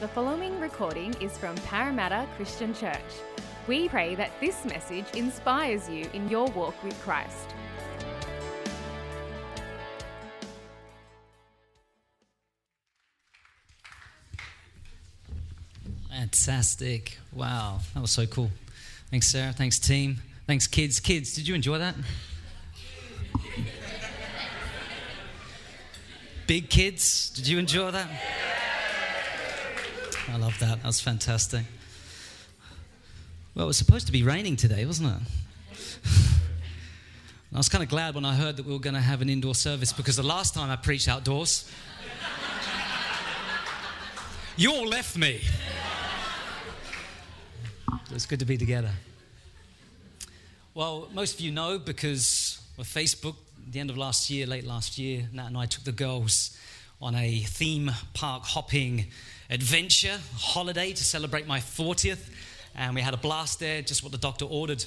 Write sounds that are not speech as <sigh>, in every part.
The following recording is from Parramatta Christian Church. We pray that this message inspires you in your walk with Christ. Fantastic. Wow, that was so cool. Thanks, Sarah. Thanks, team. Thanks, kids. Kids, did you enjoy that? Big kids, did you enjoy that? I love that. That was fantastic. Well, it was supposed to be raining today, wasn't it? <laughs> I was kind of glad when I heard that we were going to have an indoor service because the last time I preached outdoors, <laughs> you all left me. It's good to be together. Well, most of you know because of Facebook, the end of last year, late last year, Nat and I took the girls on a theme park hopping adventure holiday to celebrate my 40th. And we had a blast there, just what the doctor ordered.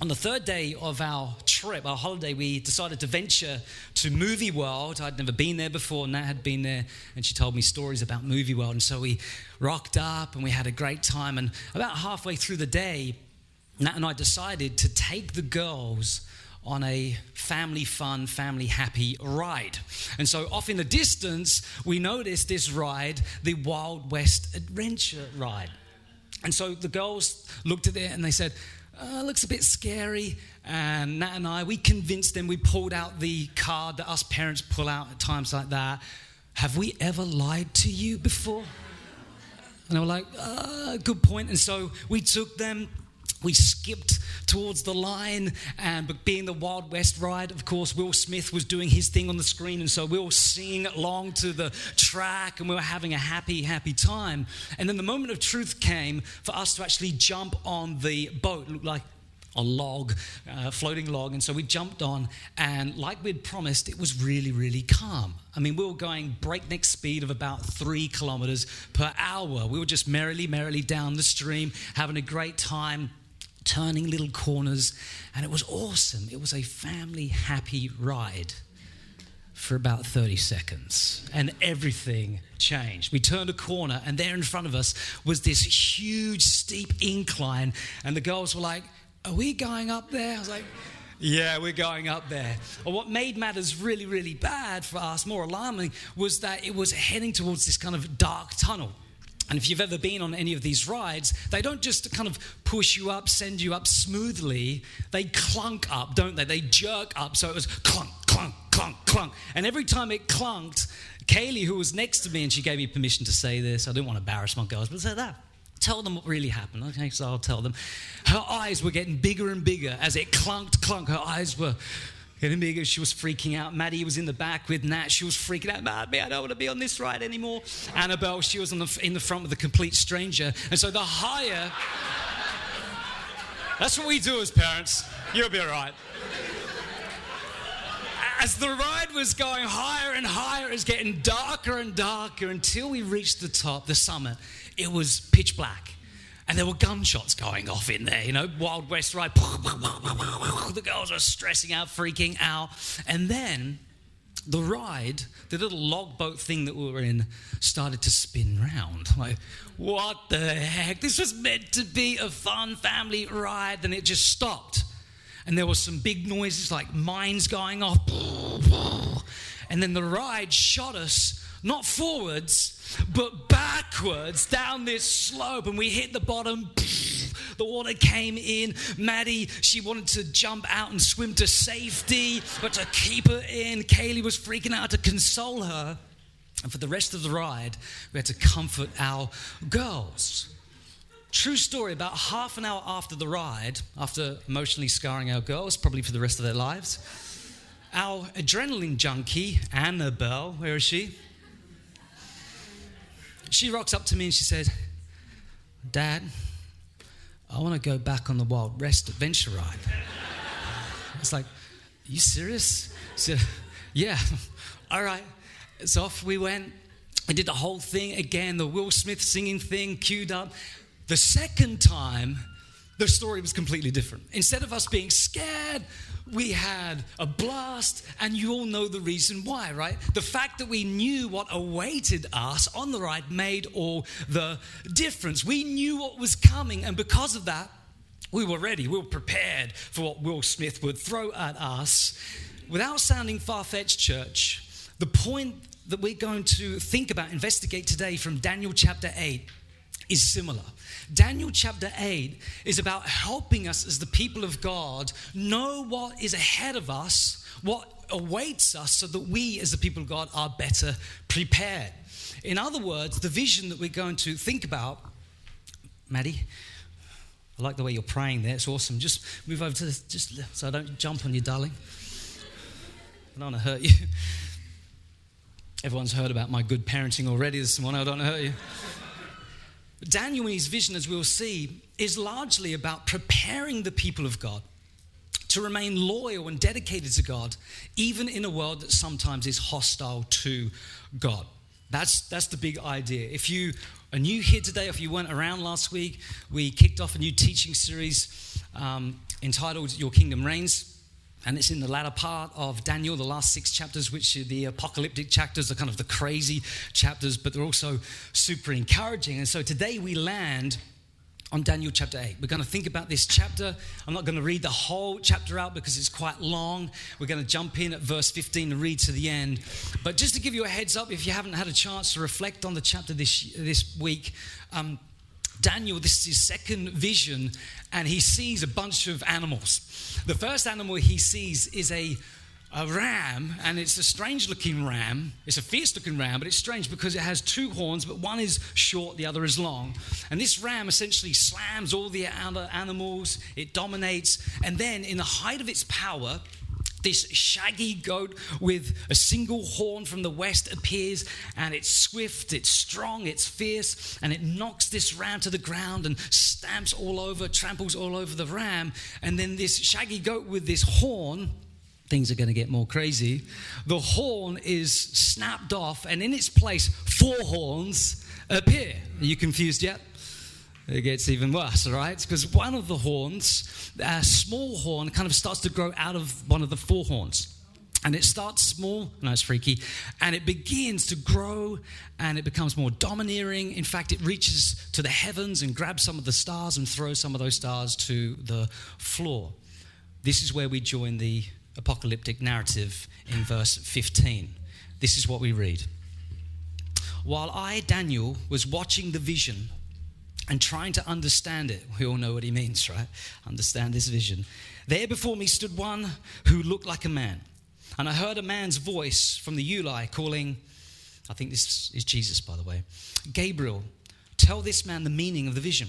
On the third day of our trip, our holiday, we decided to venture to Movie World. I'd never been there before, Nat had been there, and she told me stories about Movie World. And so we rocked up and we had a great time. And about halfway through the day, Nat and I decided to take the girls on a family fun, family happy ride. And so, off in the distance, we noticed this ride, the Wild West Adventure ride. And so the girls looked at it and they said, uh, looks a bit scary. And Nat and I, we convinced them, we pulled out the card that us parents pull out at times like that. Have we ever lied to you before? And they were like, uh, good point. And so we took them we skipped towards the line, and but being the Wild West ride, of course, Will Smith was doing his thing on the screen, and so we were singing along to the track, and we were having a happy, happy time. And then the moment of truth came for us to actually jump on the boat. It looked like a log, uh, floating log. And so we jumped on, and like we'd promised, it was really, really calm. I mean, we were going breakneck speed of about three kilometers per hour. We were just merrily, merrily down the stream, having a great time turning little corners, and it was awesome. It was a family happy ride for about 30 seconds, and everything changed. We turned a corner, and there in front of us was this huge, steep incline, and the girls were like, Are we going up there? I was like, yeah, we're going up there. Well, what made matters really, really bad for us, more alarming, was that it was heading towards this kind of dark tunnel. And if you've ever been on any of these rides, they don't just kind of push you up, send you up smoothly. They clunk up, don't they? They jerk up. So it was clunk, clunk, clunk, clunk. And every time it clunked, Kaylee, who was next to me, and she gave me permission to say this. I didn't want to embarrass my girls, but say that. Tell them what really happened. Okay, so I'll tell them. Her eyes were getting bigger and bigger as it clunked, clunk. Her eyes were Getting bigger, she was freaking out. Maddie was in the back with Nat. She was freaking out. Maddie, I don't want to be on this ride anymore. Annabelle, she was the, in the front with a complete stranger. And so the higher. That's what we do as parents. You'll be all right. As the ride was going higher and higher, it was getting darker and darker until we reached the top, the summit. It was pitch black and there were gunshots going off in there, you know, Wild West ride. <laughs> The girls were stressing out, freaking out. And then the ride, the little log boat thing that we were in, started to spin round. Like, what the heck? This was meant to be a fun family ride. and it just stopped. And there was some big noises like mines going off. <laughs> And then the ride shot us not forwards, but backwards down this slope. And we hit the bottom. <laughs> The water came in. Maddie, she wanted to jump out and swim to safety, but to keep her in, Kaylee was freaking out to console her. And for the rest of the ride, we had to comfort our girls. True story, about half an hour after the ride, after emotionally scarring our girls, probably for the rest of their lives, our adrenaline junkie, Annabelle, where is she? She rocks up to me and she says, Dad, I want to go back on the Wild West adventure ride. It's like, Are you serious? So, yeah, <laughs> all right. So off we went. I did the whole thing again, the Will Smith singing thing queued up. The second time, the story was completely different. Instead of us being scared, we had a blast, and you all know the reason why, right? The fact that we knew what awaited us on the ride made all the difference. We knew what was coming, and because of that, we were ready. We were prepared for what Will Smith would throw at us. Without sounding far fetched, church, the point that we're going to think about, investigate today from Daniel chapter 8 is similar. Daniel chapter 8 is about helping us as the people of God know what is ahead of us, what awaits us, so that we as the people of God are better prepared. In other words, the vision that we're going to think about, Maddie, I like the way you're praying there. It's awesome. Just move over to this, just so I don't jump on you, darling. I don't want to hurt you. Everyone's heard about my good parenting already this morning. I don't want to hurt you. Daniel, in his vision, as we'll see, is largely about preparing the people of God to remain loyal and dedicated to God, even in a world that sometimes is hostile to God. That's, that's the big idea. If you are new here today, or if you weren't around last week, we kicked off a new teaching series um, entitled Your Kingdom Reigns. And it's in the latter part of Daniel, the last six chapters, which are the apocalyptic chapters, are kind of the crazy chapters, but they're also super encouraging. And so today we land on Daniel chapter 8. We're going to think about this chapter. I'm not going to read the whole chapter out because it's quite long. We're going to jump in at verse 15 and read to the end. But just to give you a heads up, if you haven't had a chance to reflect on the chapter this, this week, um, Daniel, this is his second vision, and he sees a bunch of animals. The first animal he sees is a, a ram, and it's a strange looking ram. It's a fierce looking ram, but it's strange because it has two horns, but one is short, the other is long. And this ram essentially slams all the other animals, it dominates, and then in the height of its power, this shaggy goat with a single horn from the west appears, and it's swift, it's strong, it's fierce, and it knocks this ram to the ground and stamps all over, tramples all over the ram. And then this shaggy goat with this horn, things are going to get more crazy. The horn is snapped off, and in its place, four horns appear. Are you confused yet? It gets even worse, right? Because one of the horns, a small horn, kind of starts to grow out of one of the four horns. And it starts small, no, it's freaky, and it begins to grow and it becomes more domineering. In fact, it reaches to the heavens and grabs some of the stars and throws some of those stars to the floor. This is where we join the apocalyptic narrative in verse 15. This is what we read. While I, Daniel, was watching the vision, and trying to understand it. We all know what he means, right? Understand this vision. There before me stood one who looked like a man. And I heard a man's voice from the Ulai calling, I think this is Jesus, by the way, Gabriel, tell this man the meaning of the vision.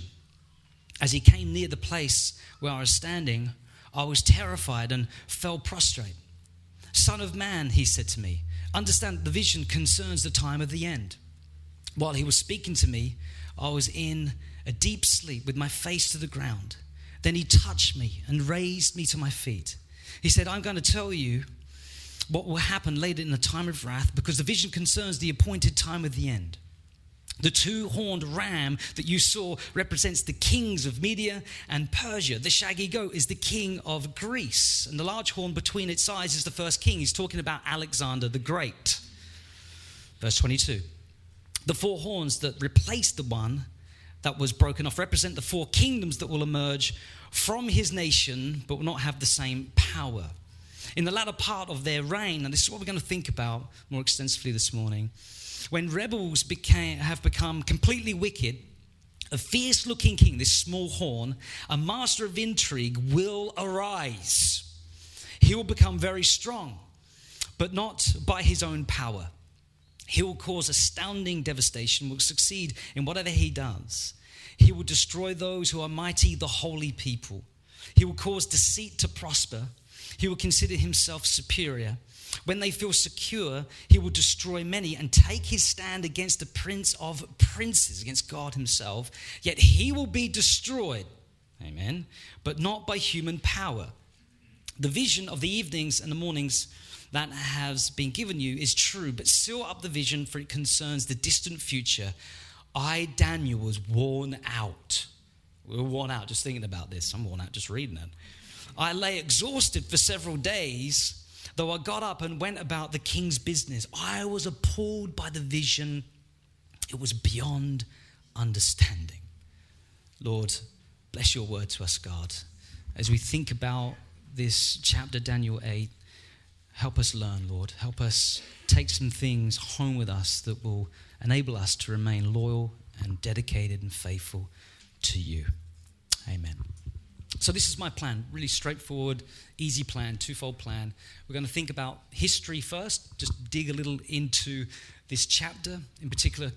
As he came near the place where I was standing, I was terrified and fell prostrate. Son of man, he said to me, understand the vision concerns the time of the end. While he was speaking to me, I was in a deep sleep with my face to the ground. Then he touched me and raised me to my feet. He said, I'm going to tell you what will happen later in the time of wrath because the vision concerns the appointed time of the end. The two horned ram that you saw represents the kings of Media and Persia. The shaggy goat is the king of Greece. And the large horn between its eyes is the first king. He's talking about Alexander the Great. Verse 22. The four horns that replace the one that was broken off represent the four kingdoms that will emerge from his nation but will not have the same power. In the latter part of their reign, and this is what we're going to think about more extensively this morning, when rebels became, have become completely wicked, a fierce looking king, this small horn, a master of intrigue, will arise. He will become very strong, but not by his own power. He will cause astounding devastation, will succeed in whatever he does. He will destroy those who are mighty, the holy people. He will cause deceit to prosper. He will consider himself superior. When they feel secure, he will destroy many and take his stand against the prince of princes, against God himself. Yet he will be destroyed, amen, but not by human power. The vision of the evenings and the mornings that has been given you is true, but seal up the vision, for it concerns the distant future. I, Daniel, was worn out We're worn out just thinking about this. I'm worn out just reading it. I lay exhausted for several days, though I got up and went about the king's business. I was appalled by the vision, it was beyond understanding. Lord, bless your word to us, God. As we think about this chapter, Daniel 8, help us learn, Lord. Help us take some things home with us that will enable us to remain loyal and dedicated and faithful to you. Amen. So, this is my plan really straightforward, easy plan, twofold plan. We're going to think about history first, just dig a little into this chapter, in particular,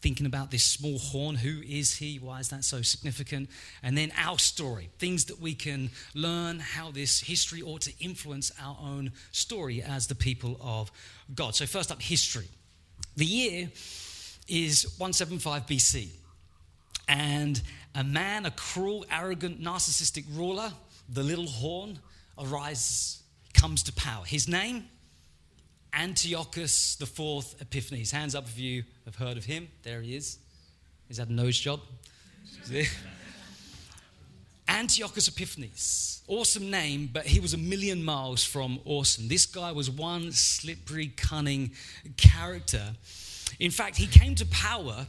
thinking about this small horn. Who is he? Why is that so significant? And then our story, things that we can learn, how this history ought to influence our own story as the people of God. So, first up, history. The year is 175 BC. And a man, a cruel, arrogant, narcissistic ruler, the little horn, arises, comes to power. His name, Antiochus IV Epiphanes. Hands up if you have heard of him. There he is. Is that a nose job? <laughs> Antiochus Epiphanes. Awesome name, but he was a million miles from awesome. This guy was one slippery, cunning character. In fact, he came to power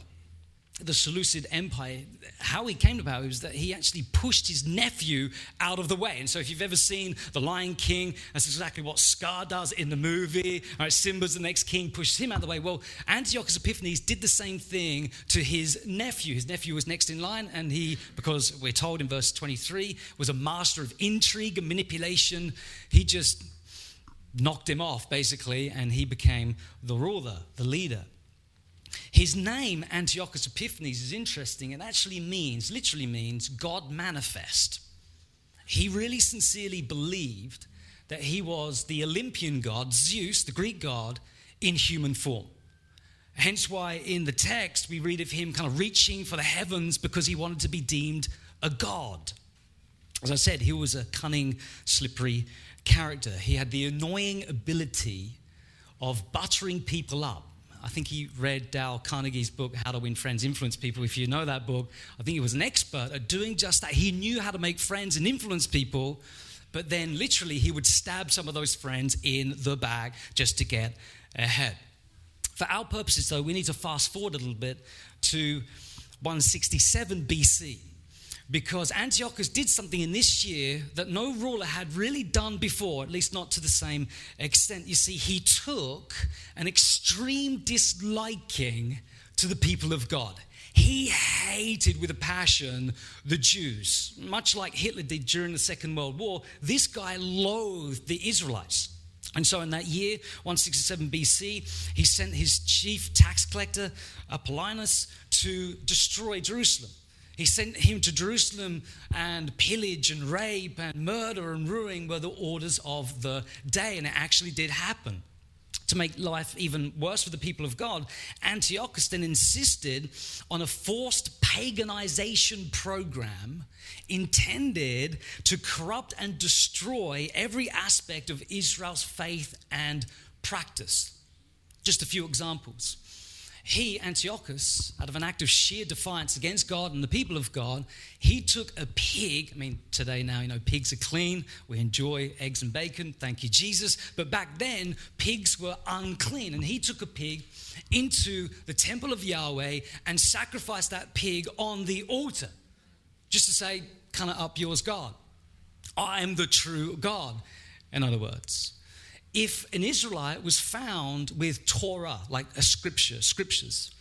the Seleucid Empire, how he came to power was that he actually pushed his nephew out of the way. And so, if you've ever seen The Lion King, that's exactly what Scar does in the movie. Right, Simba's the next king, pushes him out of the way. Well, Antiochus Epiphanes did the same thing to his nephew. His nephew was next in line, and he, because we're told in verse 23, was a master of intrigue and manipulation, he just knocked him off, basically, and he became the ruler, the leader. His name, Antiochus Epiphanes, is interesting. It actually means, literally means, God manifest. He really sincerely believed that he was the Olympian god, Zeus, the Greek god, in human form. Hence why in the text we read of him kind of reaching for the heavens because he wanted to be deemed a god. As I said, he was a cunning, slippery character. He had the annoying ability of buttering people up I think he read Dale Carnegie's book, How to Win Friends, Influence People. If you know that book, I think he was an expert at doing just that. He knew how to make friends and influence people, but then literally he would stab some of those friends in the back just to get ahead. For our purposes, though, we need to fast forward a little bit to 167 BC because Antiochus did something in this year that no ruler had really done before, at least not to the same extent. You see, he took an extreme disliking to the people of God. He hated with a passion the Jews, much like Hitler did during the Second World War. This guy loathed the Israelites. And so, in that year, 167 BC, he sent his chief tax collector, Apollonius, to destroy Jerusalem. He sent him to Jerusalem, and pillage and rape and murder and ruin were the orders of the day, and it actually did happen. To make life even worse for the people of God, Antiochus then insisted on a forced paganization program intended to corrupt and destroy every aspect of Israel's faith and practice. Just a few examples he, Antiochus, out of an act of sheer defiance against God and the people of God, he took a pig. I mean, today now, you know, pigs are clean. We enjoy eggs and bacon. Thank you, Jesus. But back then, pigs were unclean. And he took a pig into the temple of Yahweh and sacrificed that pig on the altar, just to say, kind of up yours, God. I am the true God, in other words if an Israelite was found with Torah, like a scripture, scriptures,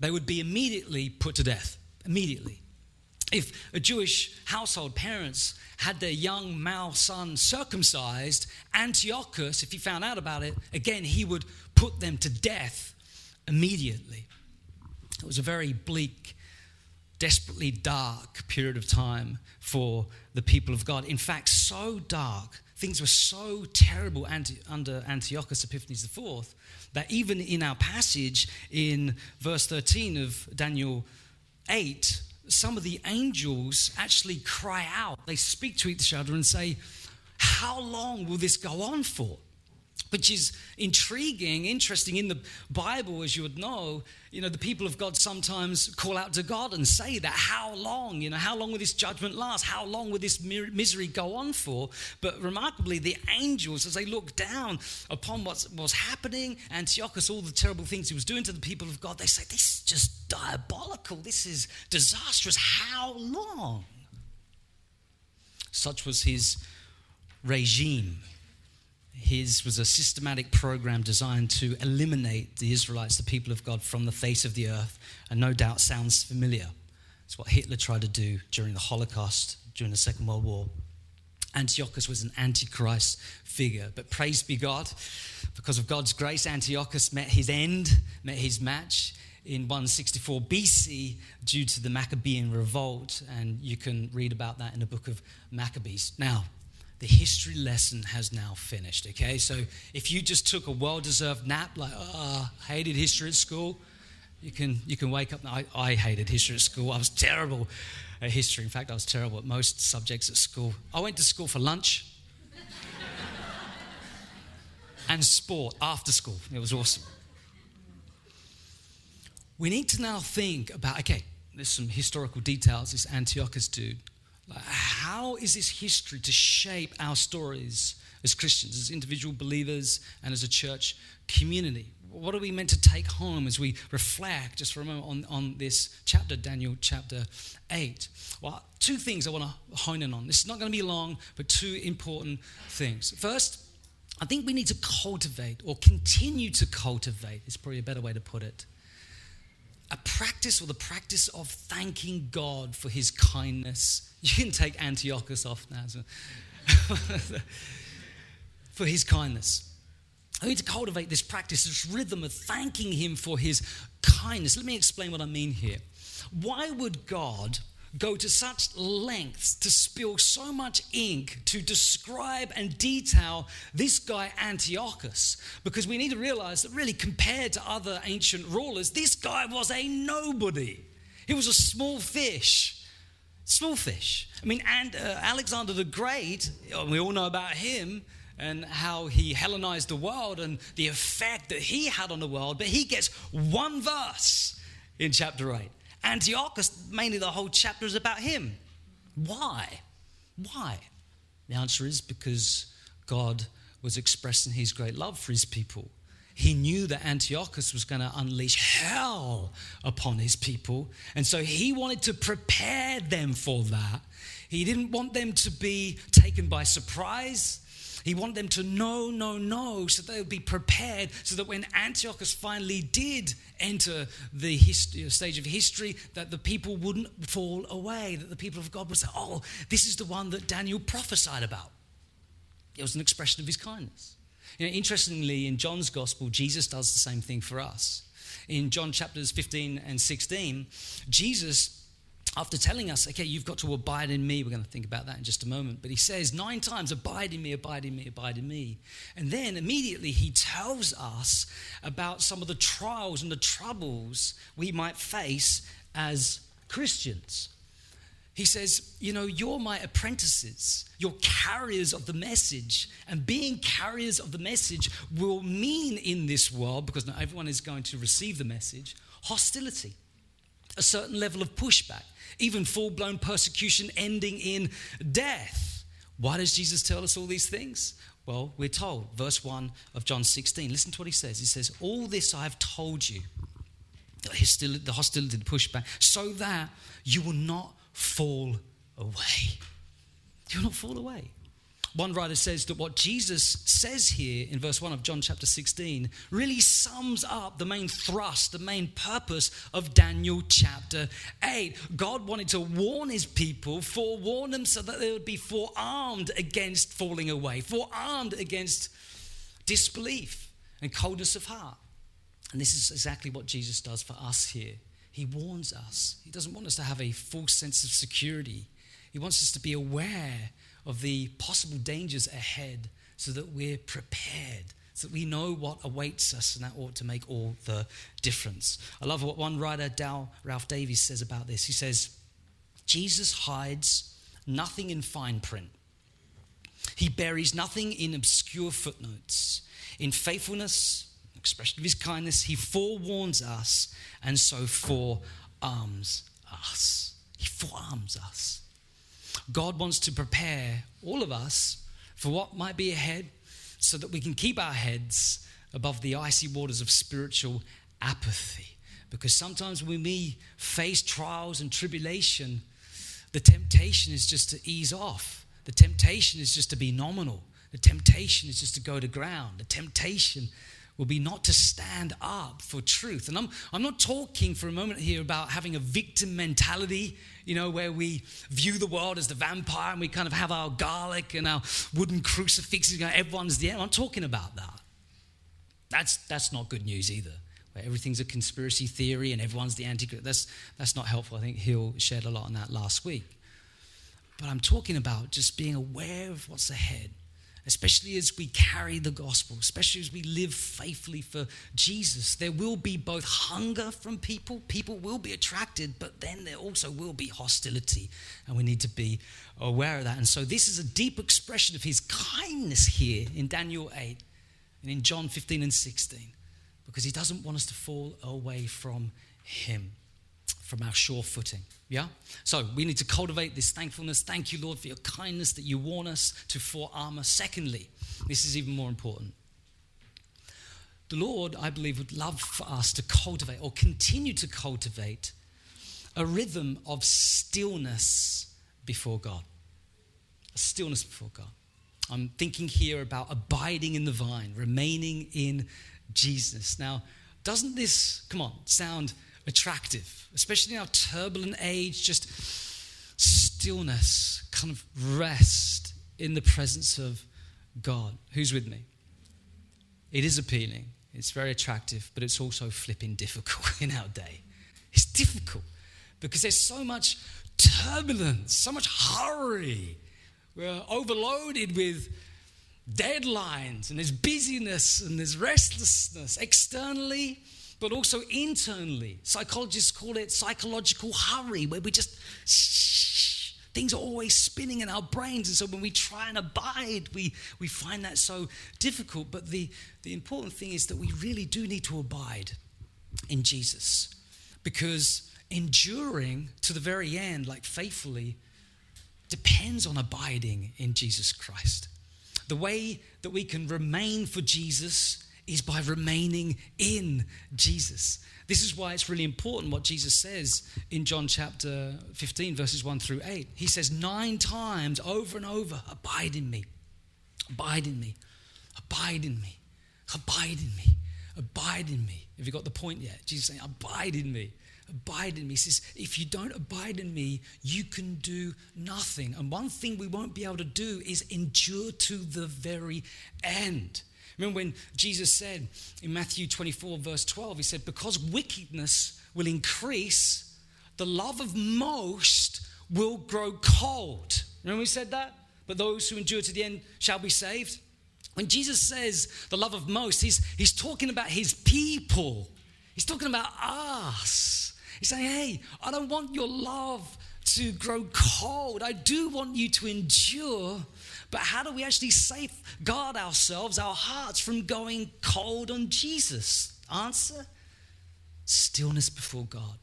they would be immediately put to death. Immediately. If a Jewish household parents had their young male son circumcised, Antiochus, if he found out about it, again, he would put them to death immediately. It was a very bleak, desperately dark period of time for the people of God. In fact, so dark things were so terrible under Antiochus Epiphanes IV that even in our passage in verse 13 of Daniel 8, some of the angels actually cry out. They speak to each other and say, How long will this go on for? Which is intriguing, interesting. In the Bible, as you would know, you know, the people of God sometimes call out to God and say that, how long, you know, how long will this judgment last? How long will this misery go on for? But remarkably, the angels, as they look down upon what was happening, Antiochus, all the terrible things he was doing to the people of God, they say, this is just diabolical. This is disastrous. How long? Such was his regime his was a systematic program designed to eliminate the Israelites, the people of God, from the face of the earth, and no doubt sounds familiar. It's what Hitler tried to do during the Holocaust, during the Second World War. Antiochus was an antichrist figure, but praise be God, because of God's grace, Antiochus met his end, met his match in 164 BC due to the Maccabean revolt, and you can read about that in the book of Maccabees. Now, the history lesson has now finished, okay? So if you just took a well deserved nap, like, oh, hated history at school, you can, you can wake up. I, I hated history at school. I was terrible at history. In fact, I was terrible at most subjects at school. I went to school for lunch <laughs> and sport after school. It was awesome. We need to now think about okay, there's some historical details this Antiochus dude how is this history to shape our stories as Christians, as individual believers, and as a church community? What are we meant to take home as we reflect just for a moment on, on this chapter, Daniel chapter 8? Well, two things I want to hone in on. This is not going to be long, but two important things. First, I think we need to cultivate or continue to cultivate, is probably a better way to put it, a practice or the practice of thanking God for his kindness you can take Antiochus off now. <laughs> for his kindness. I need to cultivate this practice, this rhythm of thanking him for his kindness. Let me explain what I mean here. Why would God go to such lengths to spill so much ink to describe and detail this guy Antiochus? Because we need to realize that, really, compared to other ancient rulers, this guy was a nobody. He was a small fish Small fish. I mean, and uh, Alexander the Great, we all know about him and how he Hellenized the world and the effect that he had on the world, but he gets one verse in chapter 8. Antiochus, mainly the whole chapter is about him. Why? Why? The answer is because God was expressing his great love for his people he knew that Antiochus was going to unleash hell upon his people. And so he wanted to prepare them for that. He didn't want them to be taken by surprise. He wanted them to know, know, know, so they would be prepared, so that when Antiochus finally did enter the history, uh, stage of history, that the people wouldn't fall away, that the people of God would say, Oh, this is the one that Daniel prophesied about. It was an expression of his kindness. You know, interestingly, in John's gospel, Jesus does the same thing for us. In John chapters 15 and 16, Jesus after telling us, okay, you've got to abide in me, we're going to think about that in just a moment, but he says nine times, abide in me, abide in me, abide in me. And then immediately he tells us about some of the trials and the troubles we might face as Christians. He says, You know, you're my apprentices. You're carriers of the message. And being carriers of the message will mean in this world, because not everyone is going to receive the message, hostility, a certain level of pushback, even full blown persecution ending in death. Why does Jesus tell us all these things? Well, we're told, verse 1 of John 16. Listen to what he says. He says, All this I have told you, the hostility, the pushback, so that you will not fall away. You'll not fall away. One writer says that what Jesus says here in verse 1 of John chapter 16 really sums up the main thrust, the main purpose of Daniel chapter 8. God wanted to warn his people, forewarn them so that they would be forearmed against falling away, forearmed against disbelief and coldness of heart. And this is exactly what Jesus does for us here he warns us. He doesn't want us to have a false sense of security. He wants us to be aware of the possible dangers ahead so that we're prepared, so that we know what awaits us, and that ought to make all the difference. I love what one writer, Dale Ralph Davis, says about this. He says, Jesus hides nothing in fine print. He buries nothing in obscure footnotes. In faithfulness, expression of his kindness, he forewarns us and so forearms us. He forearms us. God wants to prepare all of us for what might be ahead so that we can keep our heads above the icy waters of spiritual apathy. Because sometimes when we face trials and tribulation, the temptation is just to ease off. The temptation is just to be nominal. The temptation is just to go to ground. The temptation will be not to stand up for truth. And I'm, I'm not talking for a moment here about having a victim mentality, you know, where we view the world as the vampire and we kind of have our garlic and our wooden crucifixes, you know, everyone's the enemy. I'm talking about that. That's, that's not good news either, where everything's a conspiracy theory and everyone's the antichrist. That's, that's not helpful. I think Hill shared a lot on that last week. But I'm talking about just being aware of what's ahead especially as we carry the gospel, especially as we live faithfully for Jesus, there will be both hunger from people, people will be attracted, but then there also will be hostility, and we need to be aware of that. And so, this is a deep expression of his kindness here in Daniel 8 and in John 15 and 16, because he doesn't want us to fall away from him from our sure footing. Yeah? So we need to cultivate this thankfulness. Thank you, Lord, for your kindness that you warn us to forearm us. Secondly, this is even more important. The Lord, I believe, would love for us to cultivate or continue to cultivate a rhythm of stillness before God. A stillness before God. I'm thinking here about abiding in the vine, remaining in Jesus. Now, doesn't this, come on, sound attractive, especially in our turbulent age, just stillness, kind of rest in the presence of God. Who's with me? It is appealing, it's very attractive, but it's also flipping difficult <laughs> in our day. It's difficult because there's so much turbulence, so much hurry. We're overloaded with deadlines and there's busyness and there's restlessness externally but also internally. Psychologists call it psychological hurry, where we just shh, things are always spinning in our brains. And so when we try and abide, we, we find that so difficult. But the, the important thing is that we really do need to abide in Jesus because enduring to the very end, like faithfully, depends on abiding in Jesus Christ. The way that we can remain for Jesus is by remaining in Jesus. This is why it's really important what Jesus says in John chapter 15, verses 1 through 8. He says nine times over and over, Abide in me, abide in me, abide in me, abide in me, abide in me. Have you got the point yet? Jesus saying, Abide in me. Abide in me. He says, if you don't abide in me, you can do nothing. And one thing we won't be able to do is endure to the very end. Remember when Jesus said in Matthew 24, verse 12, he said, Because wickedness will increase, the love of most will grow cold. Remember we said that? But those who endure to the end shall be saved. When Jesus says the love of most, he's, he's talking about his people. He's talking about us. He's saying, hey, I don't want your love to grow cold. I do want you to endure but how do we actually safeguard ourselves, our hearts, from going cold on Jesus? Answer stillness before God.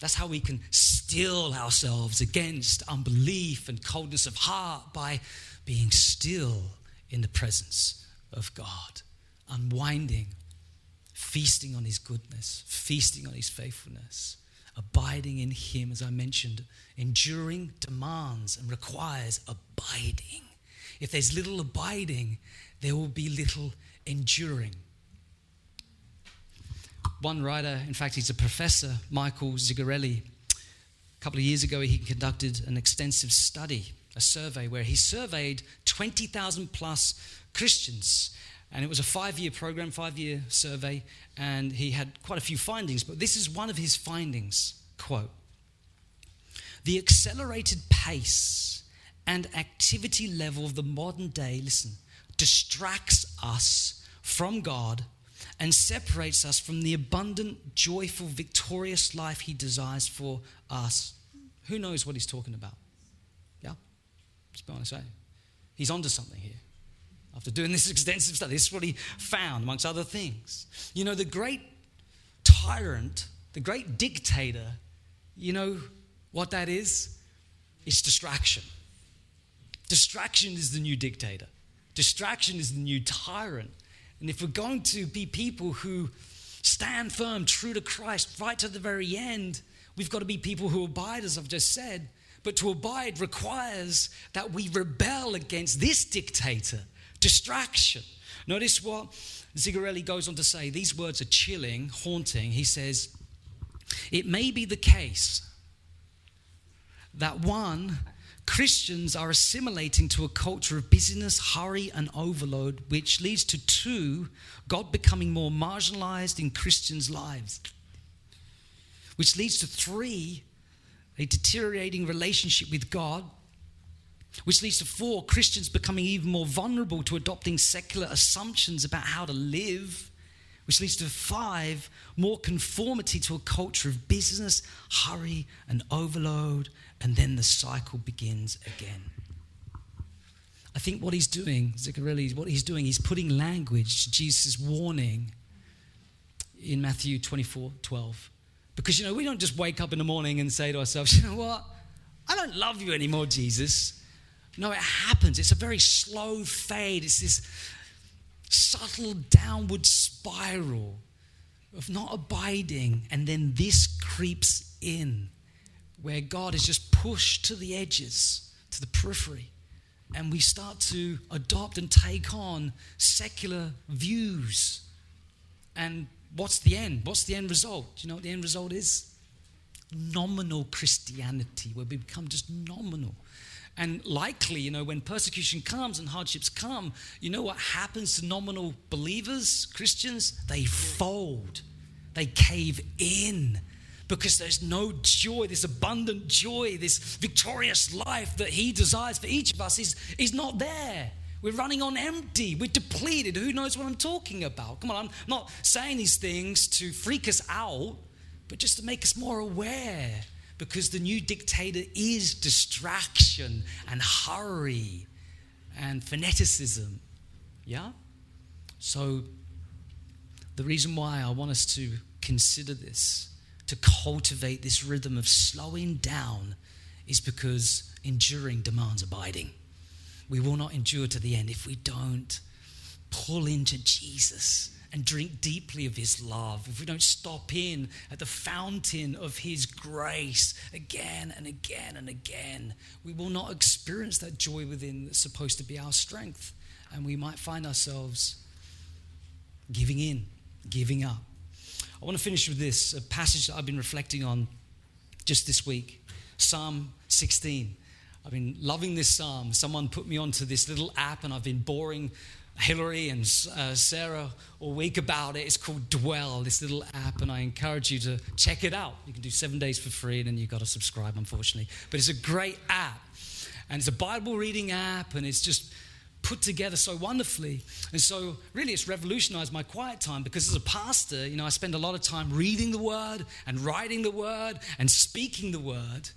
That's how we can still ourselves against unbelief and coldness of heart by being still in the presence of God, unwinding, feasting on His goodness, feasting on His faithfulness, abiding in Him, as I mentioned. Enduring demands and requires abiding. If there's little abiding, there will be little enduring. One writer, in fact, he's a professor, Michael Zigarelli. A couple of years ago, he conducted an extensive study, a survey, where he surveyed 20,000 plus Christians. And it was a five year program, five year survey, and he had quite a few findings. But this is one of his findings quote, The accelerated pace and activity level of the modern day, listen, distracts us from God and separates us from the abundant, joyful, victorious life He desires for us. Who knows what He's talking about? Yeah? Just be honest, say. he's onto something here. After doing this <laughs> extensive study, this is what he found, amongst other things. You know, the great tyrant, the great dictator, you know what that is? It's distraction. Distraction is the new dictator, distraction is the new tyrant. And if we're going to be people who stand firm, true to Christ, right to the very end, we've got to be people who abide, as I've just said. But to abide requires that we rebel against this dictator, distraction. Notice what Zigarelli goes on to say. These words are chilling, haunting. He says, It may be the case that one, Christians are assimilating to a culture of busyness, hurry, and overload, which leads to two, God becoming more marginalized in Christians' lives, which leads to three, a deteriorating relationship with God, which leads to four, Christians becoming even more vulnerable to adopting secular assumptions about how to live, which leads to five, more conformity to a culture of business, hurry, and overload, and then the cycle begins again. I think what he's doing, Zigarelli, what he's doing, he's putting language to Jesus' warning in Matthew 24 12. Because, you know, we don't just wake up in the morning and say to ourselves, <laughs> you know what? I don't love you anymore, Jesus. No, it happens. It's a very slow fade. It's this subtle downward spiral of not abiding, and then this creeps in where God is just pushed to the edges, to the periphery, and we start to adopt and take on secular views. And what's the end? What's the end result? Do you know what the end result is? Nominal Christianity, where we become just nominal. And likely, you know, when persecution comes and hardships come, you know what happens to nominal believers, Christians? They fold, they cave in because there's no joy, this abundant joy, this victorious life that He desires for each of us is, is not there. We're running on empty. We're depleted. Who knows what I'm talking about? Come on, I'm not saying these things to freak us out, but just to make us more aware because the new dictator is distraction and hurry and fanaticism. Yeah? So, the reason why I want us to consider this, to cultivate this rhythm of slowing down, is because enduring demands abiding. We will not endure to the end if we don't pull into Jesus and drink deeply of His love, if we don't stop in at the fountain of His grace again and again and again, we will not experience that joy within that's supposed to be our strength. And we might find ourselves giving in, giving up. I want to finish with this a passage that I've been reflecting on just this week Psalm 16. I've been loving this psalm. Someone put me onto this little app, and I've been boring Hillary and uh, Sarah all week about it. It's called Dwell, this little app, and I encourage you to check it out. You can do seven days for free, and then you've got to subscribe, unfortunately. But it's a great app, and it's a Bible reading app, and it's just put together so wonderfully. And so, really, it's revolutionized my quiet time because as a pastor, you know, I spend a lot of time reading the word and writing the word and speaking the word,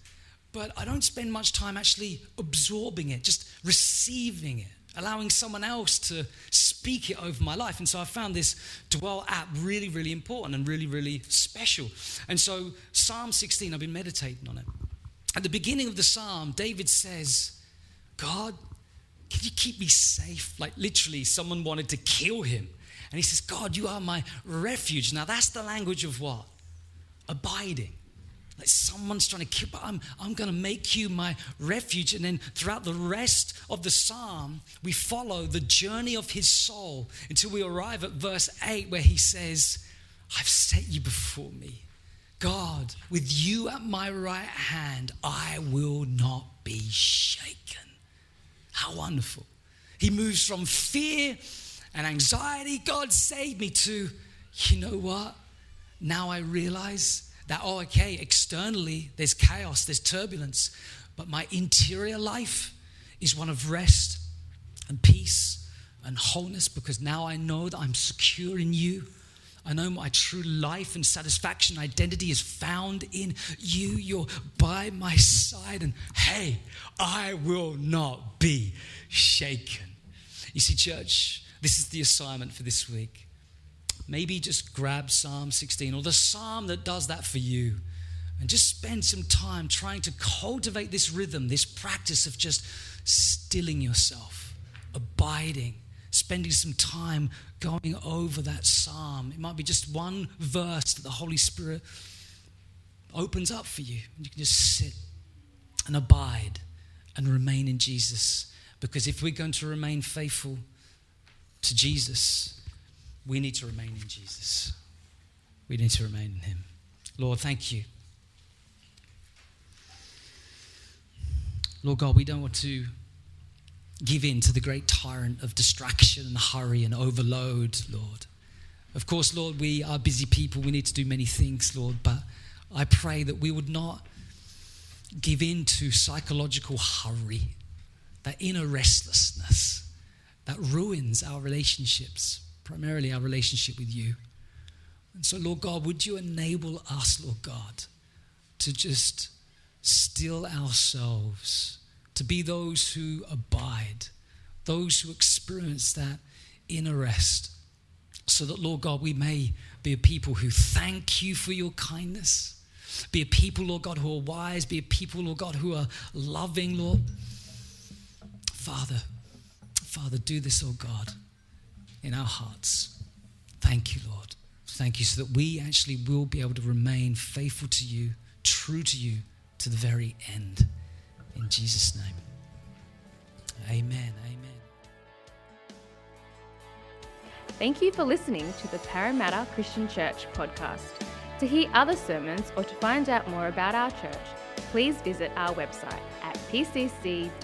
but I don't spend much time actually absorbing it, just receiving it allowing someone else to speak it over my life. And so I found this Dwell app really, really important and really, really special. And so Psalm 16, I've been meditating on it. At the beginning of the psalm, David says, God, can you keep me safe? Like literally, someone wanted to kill him. And he says, God, you are my refuge. Now that's the language of what? Abiding. Like someone's trying to keep, I'm, I'm going to make you my refuge. And then throughout the rest of the psalm, we follow the journey of his soul until we arrive at verse 8, where he says, I've set you before me. God, with you at my right hand, I will not be shaken. How wonderful. He moves from fear and anxiety, God save me, to, you know what? Now I realize that, oh, okay, externally there's chaos, there's turbulence, but my interior life is one of rest and peace and wholeness because now I know that I'm secure in you. I know my true life and satisfaction, identity is found in you. You're by my side, and hey, I will not be shaken. You see, church, this is the assignment for this week. Maybe just grab Psalm 16 or the psalm that does that for you and just spend some time trying to cultivate this rhythm, this practice of just stilling yourself, abiding, spending some time going over that psalm. It might be just one verse that the Holy Spirit opens up for you. And you can just sit and abide and remain in Jesus. Because if we're going to remain faithful to Jesus, we need to remain in Jesus. We need to remain in Him. Lord, thank you. Lord God, we don't want to give in to the great tyrant of distraction and hurry and overload, Lord. Of course, Lord, we are busy people. We need to do many things, Lord, but I pray that we would not give in to psychological hurry, that inner restlessness that ruins our relationships, primarily our relationship with you. And so, Lord God, would you enable us, Lord God, to just still ourselves, to be those who abide, those who experience that inner rest, so that, Lord God, we may be a people who thank you for your kindness, be a people, Lord God, who are wise, be a people, Lord God, who are loving, Lord. Father, Father, do this, oh God, in our hearts. Thank you, Lord. Thank you so that we actually will be able to remain faithful to you, true to you to the very end. In Jesus' name. Amen. Amen. Thank you for listening to the Parramatta Christian Church podcast. To hear other sermons or to find out more about our church, please visit our website at pcc.org.au.